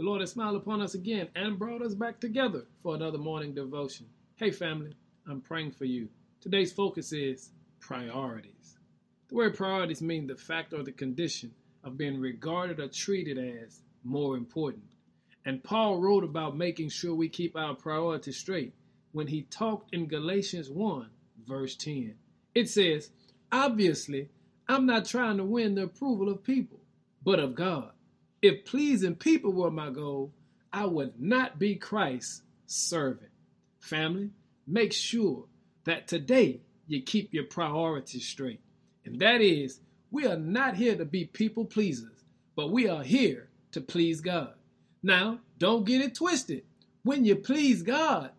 The Lord has smiled upon us again and brought us back together for another morning devotion. Hey, family, I'm praying for you. Today's focus is priorities. The word priorities means the fact or the condition of being regarded or treated as more important. And Paul wrote about making sure we keep our priorities straight when he talked in Galatians 1, verse 10. It says, Obviously, I'm not trying to win the approval of people, but of God. If pleasing people were my goal, I would not be Christ's servant. Family, make sure that today you keep your priorities straight. And that is, we are not here to be people pleasers, but we are here to please God. Now, don't get it twisted. When you please God,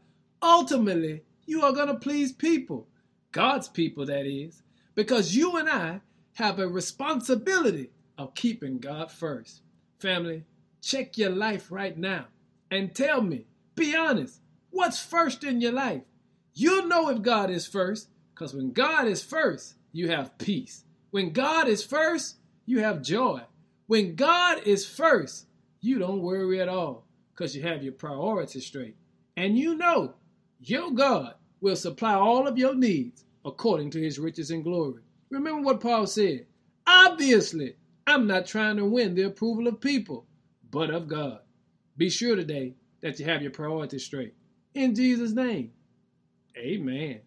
ultimately you are going to please people, God's people, that is, because you and I have a responsibility of keeping God first. Family, check your life right now and tell me, be honest, what's first in your life? You'll know if God is first, because when God is first, you have peace. When God is first, you have joy. When God is first, you don't worry at all because you have your priorities straight. And you know your God will supply all of your needs according to his riches and glory. Remember what Paul said. Obviously, I'm not trying to win the approval of people, but of God. Be sure today that you have your priorities straight. In Jesus' name, amen.